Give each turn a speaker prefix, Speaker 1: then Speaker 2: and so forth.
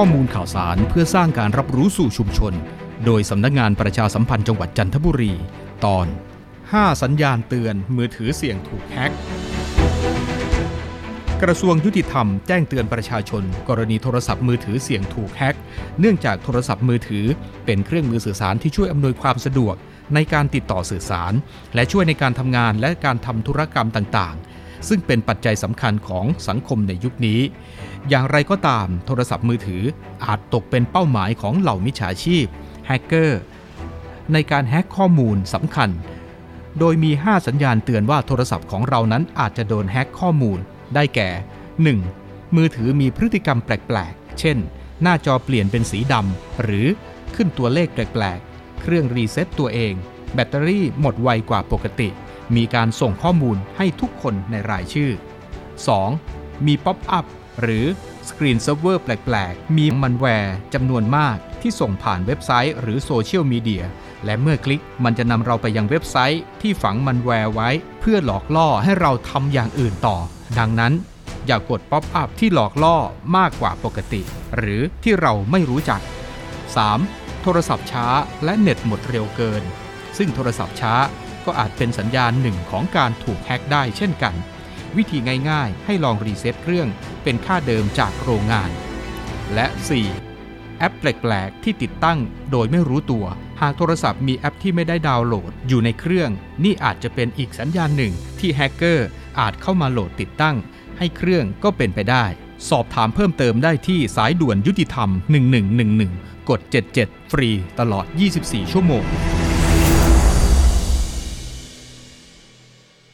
Speaker 1: ข้อมูลข่าวสารเพื่อสร้างการรับรู้สู่ชุมชน โดยสำนักงานประชาสัมพันธ์จังหวัดจันทบุรี ตอน 5 สัญญาณเตือนมือถือเสี่ยงถูกแฮ็กกระทรวงยุติธรรมแจ้งเตือนประชาชน กรณีโทรศัพท์มือถือเสี่ยงถูกแฮ็ก เนื่องจากโทรศัพท์มือถือ เป็นเครื่องมือสื่อสารที่ช่วยอำนวยความสะดวก ในการติดต่อสื่อสาร และช่วยในการทำงานและการทำธุรกรรมต่างๆ ซึ่งเป็นปัจจัยสำคัญของสังคมในยุคนี้ อย่างไรก็ตามโทรศัพท์มือถืออาจตกเป็นเป้าหมายของเหล่ามิจฉาชีพแฮกเกอร์ในการแฮกข้อมูลสำคัญ โดยมี 5 สัญญาณเตือนว่าโทรศัพท์ของเรานั้นอาจจะโดนแฮกข้อมูล ได้แก่ 1. มือถือมีพฤติกรรมแปลกๆ เช่น หน้าจอเปลี่ยนเป็นสีดำ หรือขึ้นตัวเลขแปลกๆ เครื่องรีเซ็ตตัวเอง แบตเตอรี่หมดไวกว่าปกติ มีการส่งข้อมูลให้ทุกคนในรายชื่อ 2. มีป๊อปอัพหรือ screensaver แปลก ๆ มีมัลแวร์จำนวนมากที่ส่งผ่านเว็บไซต์หรือโซเชียลมีเดีย และเมื่อคลิกมันจะนำเราไปยังเว็บไซต์ที่ฝังมัลแวร์ไว้ เพื่อหลอกล่อให้เราทำอย่างอื่นต่อ ดังนั้น อย่ากดป๊อปอัพที่หลอกล่อมากกว่าปกติ หรือที่เราไม่รู้จัก 3. โทรศัพท์ช้าและเน็ตหมดเร็วเกิน ซึ่งโทรศัพท์ช้า ก็อาจเป็นสัญญาณหนึ่งของการถูกแฮ็กได้เช่นกัน วิธีง่ายๆ ให้ลองรีเซ็ตเครื่องเป็นค่าเดิมจากโรงงาน และ 4. แอปแปลกๆที่ติดตั้งโดยไม่รู้ตัว หากโทรศัพท์มีแอปที่ไม่ได้ดาวน์โหลดอยู่ในเครื่อง นี่อาจจะเป็นอีกสัญญาณหนึ่งที่แฮกเกอร์อาจเข้ามาโหลดติดตั้ง ให้เครื่องก็เป็นไปได้ สอบถามเพิ่มเติมได้ที่สายด่วนยุติธรรม 1111 กด 77 ฟรีตลอด 24 ชั่วโมง